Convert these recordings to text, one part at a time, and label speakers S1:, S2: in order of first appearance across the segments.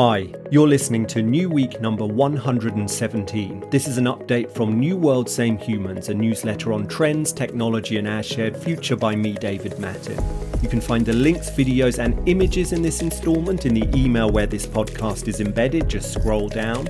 S1: Hi, you're listening to New Week number 117. This is an update from New World Same Humans, a newsletter on trends, technology, and our shared future by me, David Mattin. You can find the links, videos, and images in this installment in the email where this podcast is embedded. Just scroll down.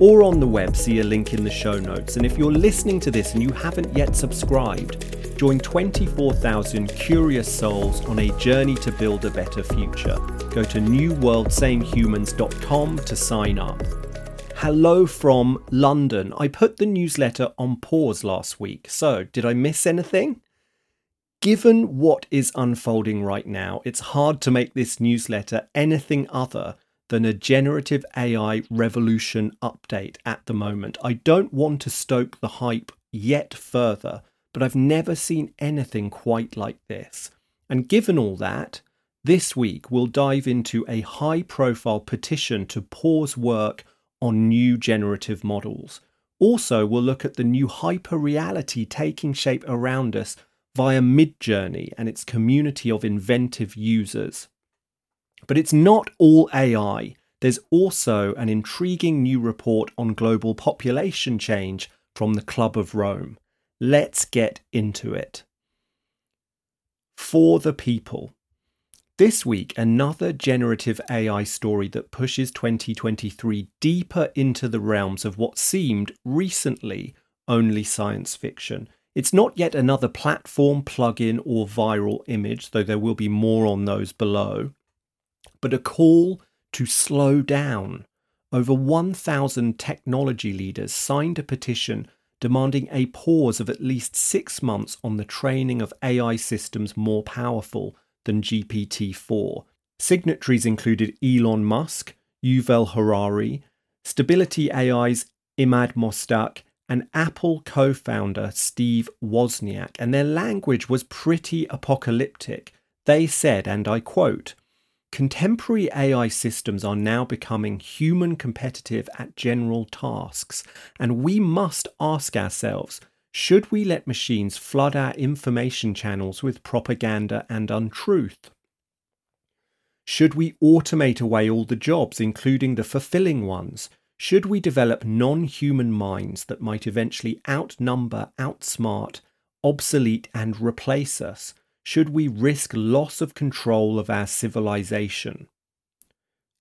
S1: Or on the web, see a link in the show notes. And if you're listening to this and you haven't yet subscribed, Join 24,000 curious souls on a journey to build a better future. Go to newworldsamehumans.com to sign up. Hello from London. I put the newsletter on pause last week, so did I miss anything? Given what is unfolding right now, it's hard to make this newsletter anything other than a generative AI revolution update at the moment. I don't want to stoke the hype yet further but I've never seen anything quite like this. And given all that, this week we'll dive into a high profile petition to pause work on new generative models. Also, we'll look at the new hyper reality taking shape around us via Midjourney and its community of inventive users. But it's not all AI. There's also an intriguing new report on global population change from the Club of Rome. Let's get into it. For the people. This week, another generative AI story that pushes 2023 deeper into the realms of what seemed recently only science fiction. It's not yet another platform, plugin, or viral image, though there will be more on those below, but a call to slow down. Over 1,000 technology leaders signed a petition demanding a pause of at least six months on the training of AI systems more powerful than GPT 4. Signatories included Elon Musk, Yuval Harari, Stability AI's Emad Mostaque, and Apple co founder Steve Wozniak, and their language was pretty apocalyptic. They said, and I quote, Contemporary AI systems are now becoming human competitive at general tasks, and we must ask ourselves should we let machines flood our information channels with propaganda and untruth? Should we automate away all the jobs, including the fulfilling ones? Should we develop non human minds that might eventually outnumber, outsmart, obsolete, and replace us? Should we risk loss of control of our civilization?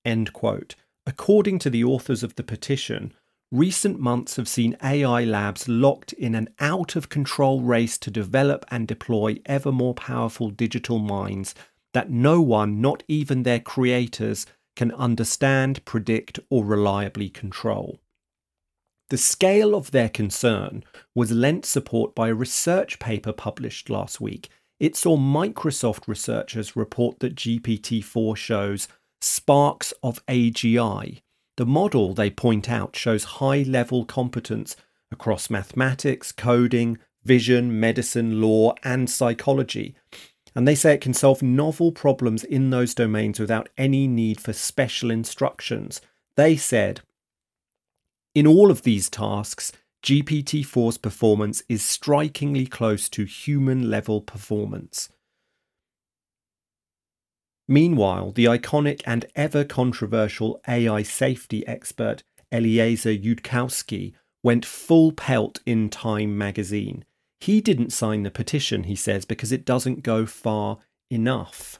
S1: End quote. According to the authors of the petition, recent months have seen AI labs locked in an out of control race to develop and deploy ever more powerful digital minds that no one, not even their creators, can understand, predict, or reliably control. The scale of their concern was lent support by a research paper published last week it saw Microsoft researchers report that GPT 4 shows sparks of AGI. The model, they point out, shows high level competence across mathematics, coding, vision, medicine, law, and psychology. And they say it can solve novel problems in those domains without any need for special instructions. They said, in all of these tasks, GPT 4's performance is strikingly close to human level performance. Meanwhile, the iconic and ever controversial AI safety expert Eliezer Yudkowsky went full pelt in Time magazine. He didn't sign the petition, he says, because it doesn't go far enough.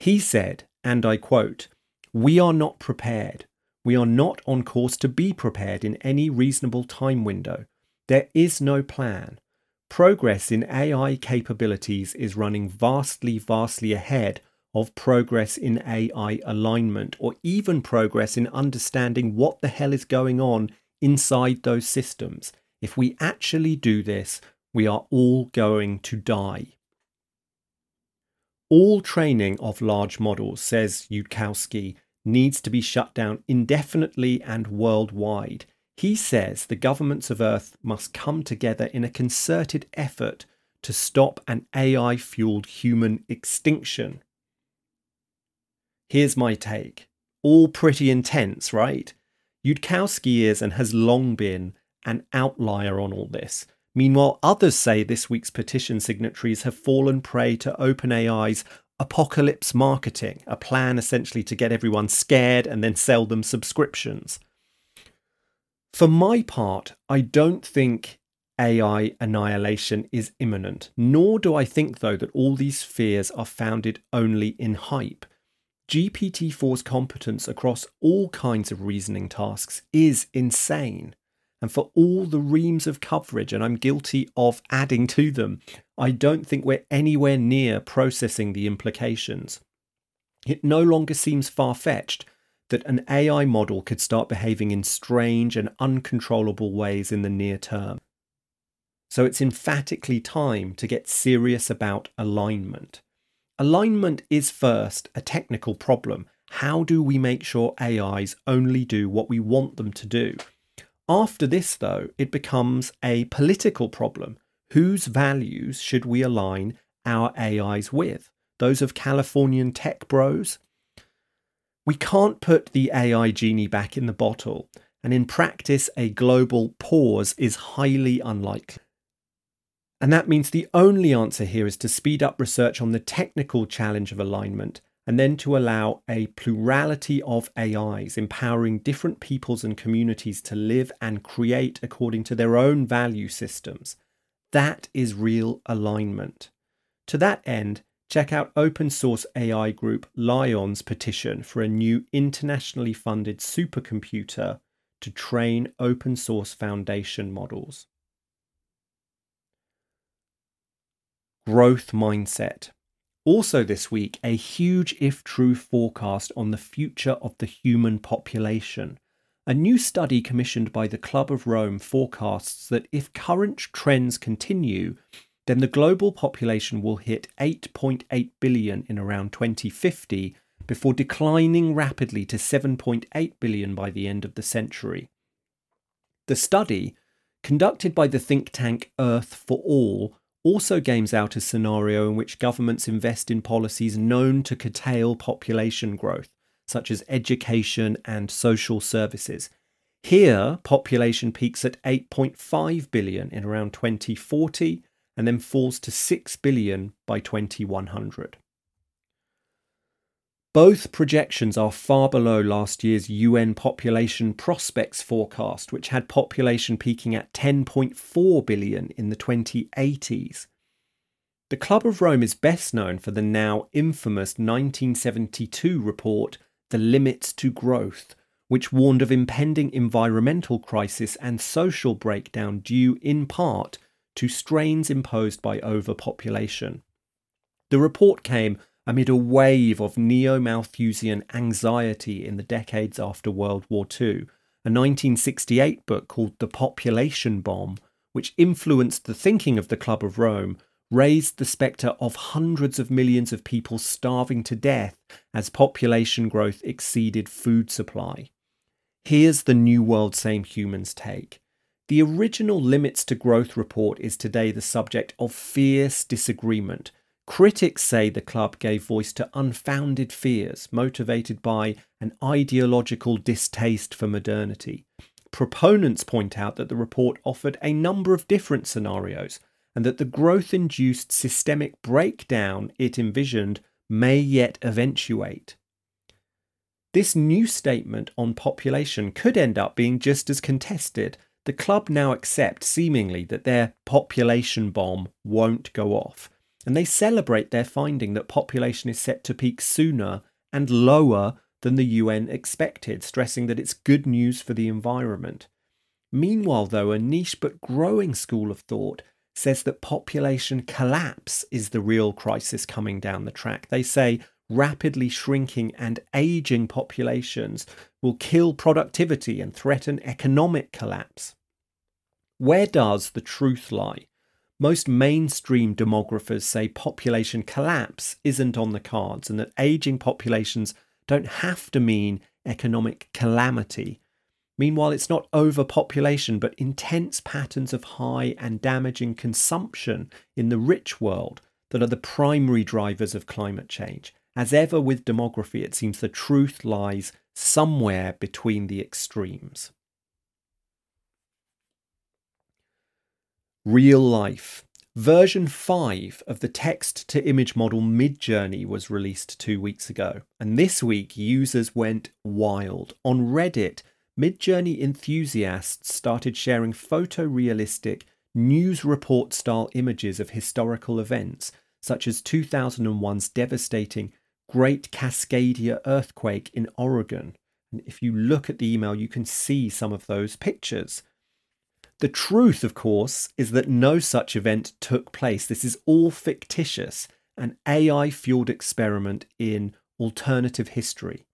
S1: He said, and I quote, We are not prepared. We are not on course to be prepared in any reasonable time window. There is no plan. Progress in AI capabilities is running vastly, vastly ahead of progress in AI alignment, or even progress in understanding what the hell is going on inside those systems. If we actually do this, we are all going to die. All training of large models, says Yudkowsky, needs to be shut down indefinitely and worldwide. He says the governments of Earth must come together in a concerted effort to stop an AI fueled human extinction. Here's my take. All pretty intense, right? Yudkowsky is and has long been an outlier on all this. Meanwhile, others say this week's petition signatories have fallen prey to OpenAI's apocalypse marketing, a plan essentially to get everyone scared and then sell them subscriptions. For my part, I don't think AI annihilation is imminent, nor do I think, though, that all these fears are founded only in hype. GPT 4's competence across all kinds of reasoning tasks is insane. And for all the reams of coverage, and I'm guilty of adding to them, I don't think we're anywhere near processing the implications. It no longer seems far fetched that an AI model could start behaving in strange and uncontrollable ways in the near term. So it's emphatically time to get serious about alignment. Alignment is first a technical problem. How do we make sure AIs only do what we want them to do? After this, though, it becomes a political problem. Whose values should we align our AIs with? Those of Californian tech bros? We can't put the AI genie back in the bottle, and in practice, a global pause is highly unlikely. And that means the only answer here is to speed up research on the technical challenge of alignment and then to allow a plurality of AIs, empowering different peoples and communities to live and create according to their own value systems. That is real alignment. To that end, check out open source AI group LAION's petition for a new internationally funded supercomputer to train open source foundation models. growth mindset. Also, this week, a huge if true forecast on the future of the human population. A new study commissioned by the Club of Rome forecasts that if current trends continue, then the global population will hit 8.8 billion in around 2050 before declining rapidly to 7.8 billion by the end of the century. The study, conducted by the think tank Earth for All, also games out a scenario in which governments invest in policies known to curtail population growth, such as education and social services. Here, population peaks at 8.5 billion in around 2040 and then falls to 6 billion by 2100. Both projections are far below last year's UN population prospects forecast, which had population peaking at 10.4 billion in the 2080s. The Club of Rome is best known for the now infamous 1972 report, The Limits to Growth, which warned of impending environmental crisis and social breakdown due in part to strains imposed by overpopulation. The report came amid a wave of neo Malthusian anxiety in the decades after World War II. A 1968 book called The Population Bomb, which influenced the thinking of the Club of Rome, raised the spectre of hundreds of millions of people starving to death as population growth exceeded food supply. Here's the New World Same Humans take. The original Limits to Growth report is today the subject of fierce disagreement Critics say the club gave voice to unfounded fears motivated by an ideological distaste for modernity. Proponents point out that the report offered a number of different scenarios and that the growth induced systemic breakdown it envisioned may yet eventuate. This new statement on population could end up being just as contested. The club now accept seemingly that their population bomb won't go off and they celebrate their finding that population is set to peak sooner and lower than the UN expected, stressing that it's good news for the environment. Meanwhile, though, a niche but growing school of thought says that population collapse is the real crisis coming down the track. They say rapidly shrinking and aging populations will kill productivity and threaten economic collapse. Where does the truth lie? Most mainstream demographers say population collapse isn't on the cards and that aging populations don't have to mean economic calamity. Meanwhile, it's not overpopulation, but intense patterns of high and damaging consumption in the rich world that are the primary drivers of climate change. As ever with demography, it seems the truth lies somewhere between the extremes. Real life. Version 5 of the text to image model Midjourney was released two weeks ago, and this week users went wild. On Reddit, Midjourney enthusiasts started sharing photorealistic news report style images of historical events, such as 2001's devastating Great Cascadia earthquake in Oregon. And if you look at the email, you can see some of those pictures. The truth, of course, is that no such event took place. This is all fictitious, an AI fueled experiment in alternative history.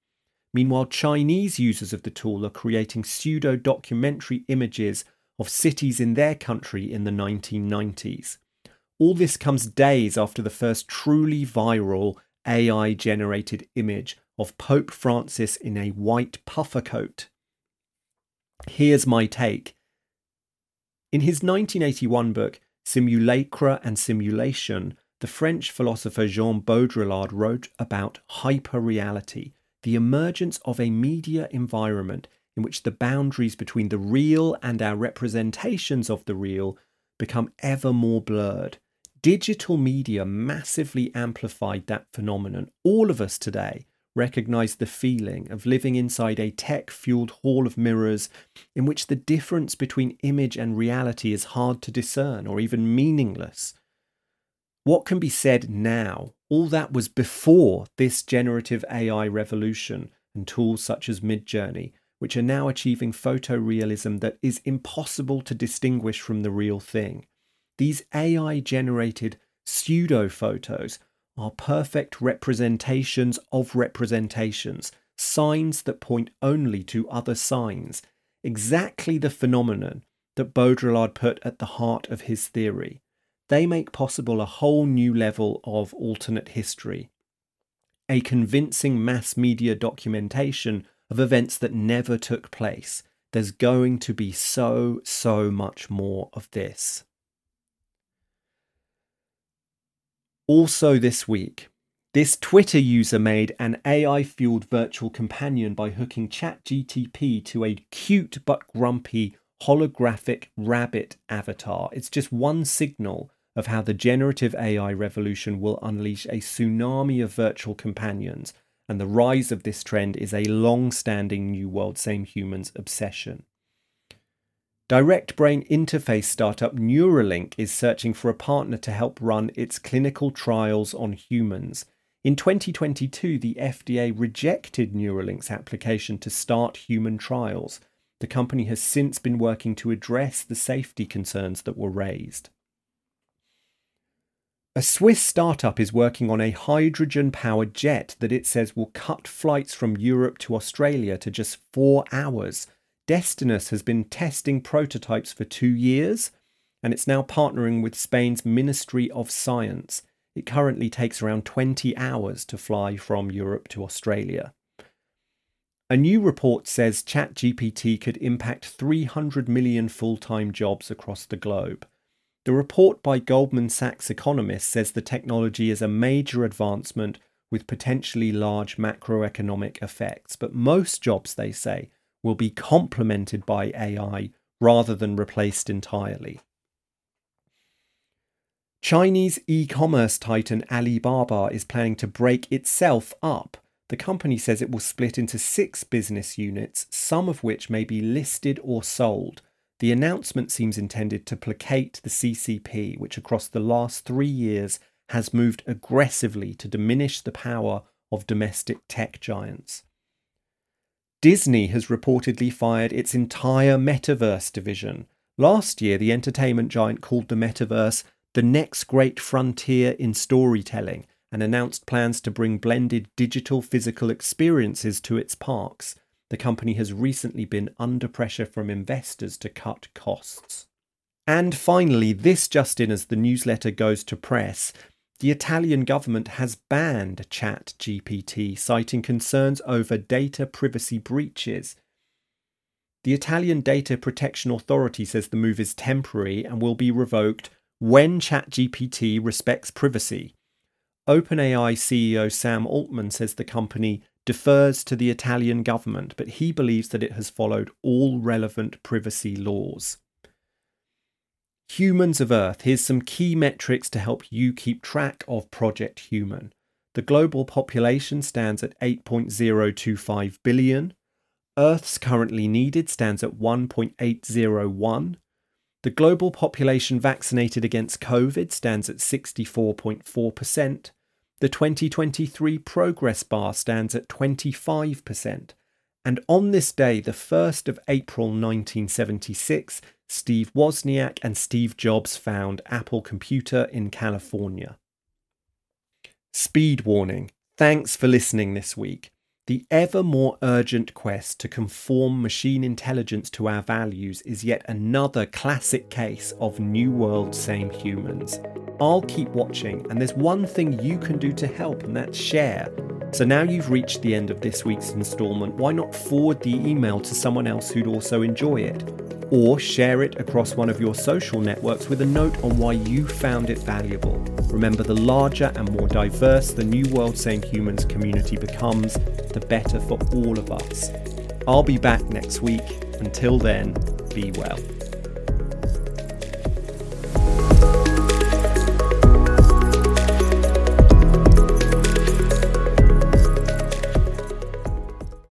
S1: Meanwhile, Chinese users of the tool are creating pseudo documentary images of cities in their country in the 1990s. All this comes days after the first truly viral AI generated image of Pope Francis in a white puffer coat. Here's my take in his 1981 book, Simulacra and Simulation, the French philosopher Jean Baudrillard wrote about hyperreality, the emergence of a media environment in which the boundaries between the real and our representations of the real become ever more blurred. Digital media massively amplified that phenomenon. All of us today recognize the feeling of living inside a tech fueled hall of mirrors in which the difference between image and reality is hard to discern or even meaningless. What can be said now? All that was before this generative AI revolution and tools such as Midjourney, which are now achieving photorealism that is impossible to distinguish from the real thing. These AI generated pseudo photos are perfect representations of representations, signs that point only to other signs, exactly the phenomenon that Baudrillard put at the heart of his theory. They make possible a whole new level of alternate history, a convincing mass media documentation of events that never took place. There's going to be so, so much more of this. Also, this week, this Twitter user made an AI fueled virtual companion by hooking ChatGPT to a cute but grumpy holographic rabbit avatar. It's just one signal of how the generative AI revolution will unleash a tsunami of virtual companions, and the rise of this trend is a long standing New World Same Humans obsession. Direct brain interface startup Neuralink is searching for a partner to help run its clinical trials on humans. In 2022, the FDA rejected Neuralink's application to start human trials. The company has since been working to address the safety concerns that were raised. A Swiss startup is working on a hydrogen powered jet that it says will cut flights from Europe to Australia to just four hours Destinus has been testing prototypes for two years, and it's now partnering with Spain's Ministry of Science. It currently takes around 20 hours to fly from Europe to Australia. A new report says ChatGPT could impact 300 million full time jobs across the globe. The report by Goldman Sachs economists says the technology is a major advancement with potentially large macroeconomic effects, but most jobs, they say, will be complemented by AI rather than replaced entirely. Chinese e commerce titan Alibaba is planning to break itself up. The company says it will split into six business units, some of which may be listed or sold. The announcement seems intended to placate the CCP, which across the last three years has moved aggressively to diminish the power of domestic tech giants. Disney has reportedly fired its entire metaverse division. Last year, the entertainment giant called the metaverse the next great frontier in storytelling and announced plans to bring blended digital physical experiences to its parks. The company has recently been under pressure from investors to cut costs. And finally, this just in as the newsletter goes to press, the Italian government has banned ChatGPT, citing concerns over data privacy breaches. The Italian Data Protection Authority says the move is temporary and will be revoked when ChatGPT respects privacy. OpenAI CEO Sam Altman says the company defers to the Italian government, but he believes that it has followed all relevant privacy laws. Humans of Earth, here's some key metrics to help you keep track of Project Human. The global population stands at 8.025 billion. Earth's currently needed stands at 1.801. The global population vaccinated against COVID stands at 64.4%. The 2023 progress bar stands at 25%. And on this day, the 1st of April 1976, Steve Wozniak and Steve Jobs found Apple Computer in California. Speed warning. Thanks for listening this week. The ever more urgent quest to conform machine intelligence to our values is yet another classic case of New World Same Humans. I'll keep watching, and there's one thing you can do to help, and that's share. So now you've reached the end of this week's instalment, why not forward the email to someone else who'd also enjoy it? Or share it across one of your social networks with a note on why you found it valuable. Remember, the larger and more diverse the New World Same Humans community becomes, the better for all of us. I'll be back next week. Until then, be well.